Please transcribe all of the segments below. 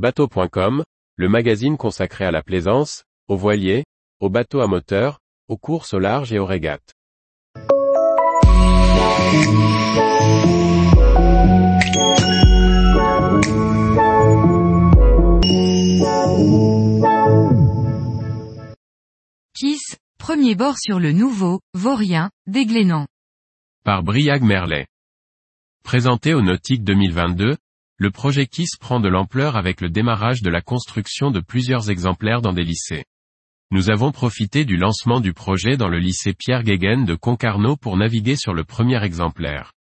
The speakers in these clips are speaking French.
Bateau.com, le magazine consacré à la plaisance, aux voiliers, aux bateaux à moteur, aux courses au large et aux régates. Kiss, premier bord sur le nouveau, Vaurien, d'Églénan. Par Briag Merlet. Présenté au Nautique 2022, le projet KISS prend de l'ampleur avec le démarrage de la construction de plusieurs exemplaires dans des lycées. Nous avons profité du lancement du projet dans le lycée Pierre Guéguen de Concarneau pour naviguer sur le premier exemplaire.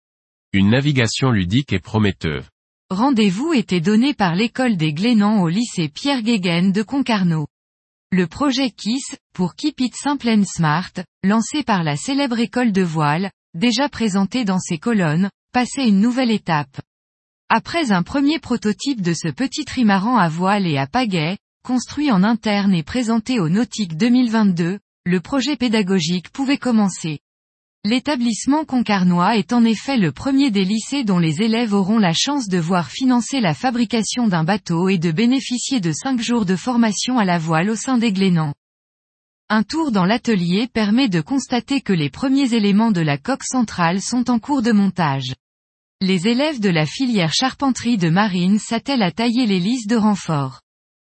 Une navigation ludique et prometteuse. Rendez-vous était donné par l'école des Glénans au lycée Pierre Guéguen de Concarneau. Le projet KISS, pour Keep It Simple and Smart, lancé par la célèbre école de voile, déjà présenté dans ses colonnes, passait une nouvelle étape. Après un premier prototype de ce petit trimaran à voile et à pagaie, construit en interne et présenté au Nautique 2022, le projet pédagogique pouvait commencer. L'établissement concarnois est en effet le premier des lycées dont les élèves auront la chance de voir financer la fabrication d'un bateau et de bénéficier de cinq jours de formation à la voile au sein des Glénans. Un tour dans l'atelier permet de constater que les premiers éléments de la coque centrale sont en cours de montage. Les élèves de la filière charpenterie de marine s'attellent à tailler les lisses de renfort.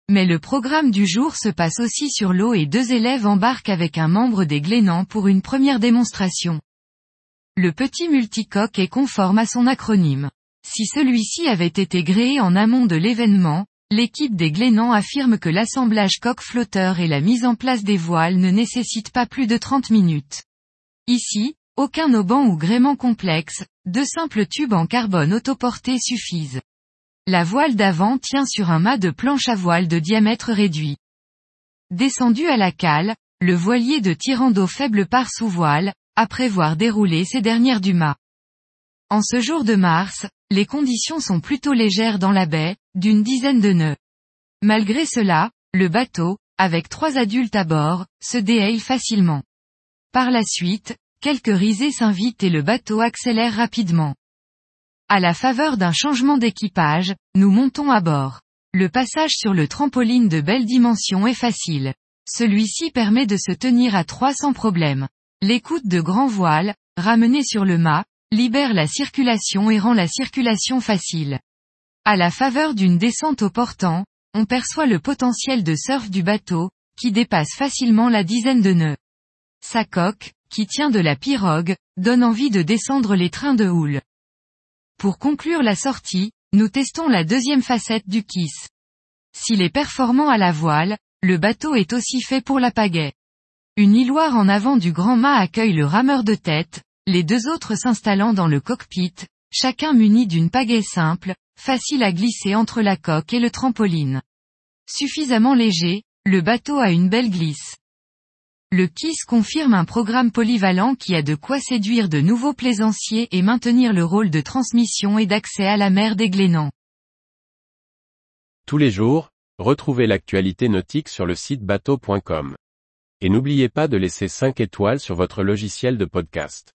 Mais le programme du jour se passe aussi sur l'eau et deux élèves embarquent avec un membre des Glénans pour une première démonstration. Le petit multicoque est conforme à son acronyme. Si celui-ci avait été gréé en amont de l'événement, l'équipe des Glénans affirme que l'assemblage coque flotteur et la mise en place des voiles ne nécessitent pas plus de 30 minutes. Ici, aucun auban ou gréement complexe, deux simples tubes en carbone autoportés suffisent. La voile d'avant tient sur un mât de planche à voile de diamètre réduit. Descendu à la cale, le voilier de tirant d'eau faible part sous voile, après voir dérouler ses dernières du mât. En ce jour de mars, les conditions sont plutôt légères dans la baie, d'une dizaine de nœuds. Malgré cela, le bateau, avec trois adultes à bord, se déhaille facilement. Par la suite, quelques risées s'invitent et le bateau accélère rapidement. À la faveur d'un changement d'équipage, nous montons à bord. Le passage sur le trampoline de belle dimension est facile. Celui-ci permet de se tenir à trois sans problème. L'écoute de grand voile, ramenée sur le mât, libère la circulation et rend la circulation facile. À la faveur d'une descente au portant, on perçoit le potentiel de surf du bateau, qui dépasse facilement la dizaine de nœuds. Sa coque, qui tient de la pirogue, donne envie de descendre les trains de houle. Pour conclure la sortie, nous testons la deuxième facette du KISS. S'il est performant à la voile, le bateau est aussi fait pour la pagaie. Une hiloire en avant du grand mât accueille le rameur de tête, les deux autres s'installant dans le cockpit, chacun muni d'une pagaie simple, facile à glisser entre la coque et le trampoline. Suffisamment léger, le bateau a une belle glisse. Le KISS confirme un programme polyvalent qui a de quoi séduire de nouveaux plaisanciers et maintenir le rôle de transmission et d'accès à la mer des Glénans. Tous les jours, retrouvez l'actualité nautique sur le site bateau.com. Et n'oubliez pas de laisser 5 étoiles sur votre logiciel de podcast.